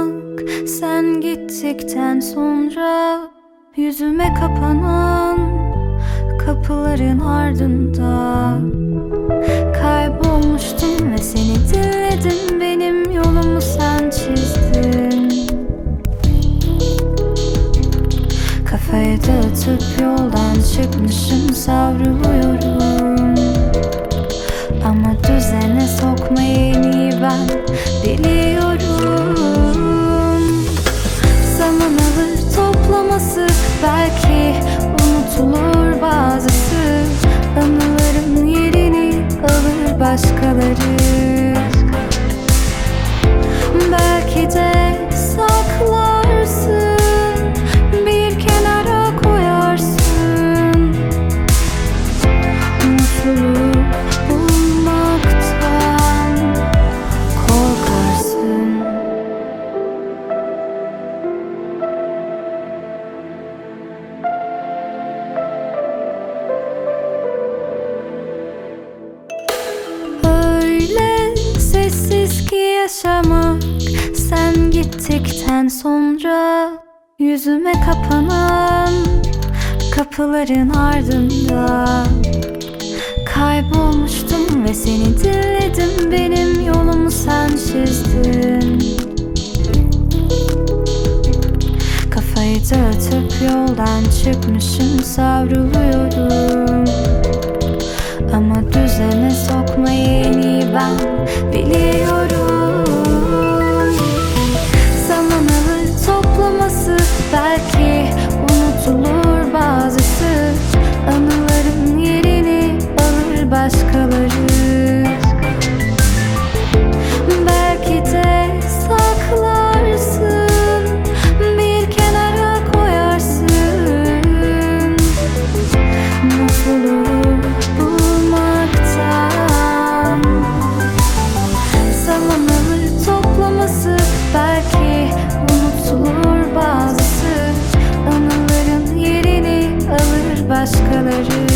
yaşamak Sen gittikten sonra Yüzüme kapanan kapıların ardında Kaybolmuştum ve seni dinledim. Benim yolumu sen çizdin. Kafayı dağıtıp yoldan çıkmışım savruluyorum. Ama düzene sokmayı en iyi ben biliyorum yaşamak Sen gittikten sonra Yüzüme kapanan Kapıların ardında Kaybolmuştum ve seni dinledim. Benim yolumu sen çizdin Kafayı dağıtıp yoldan çıkmışım savruluyorum başkaları.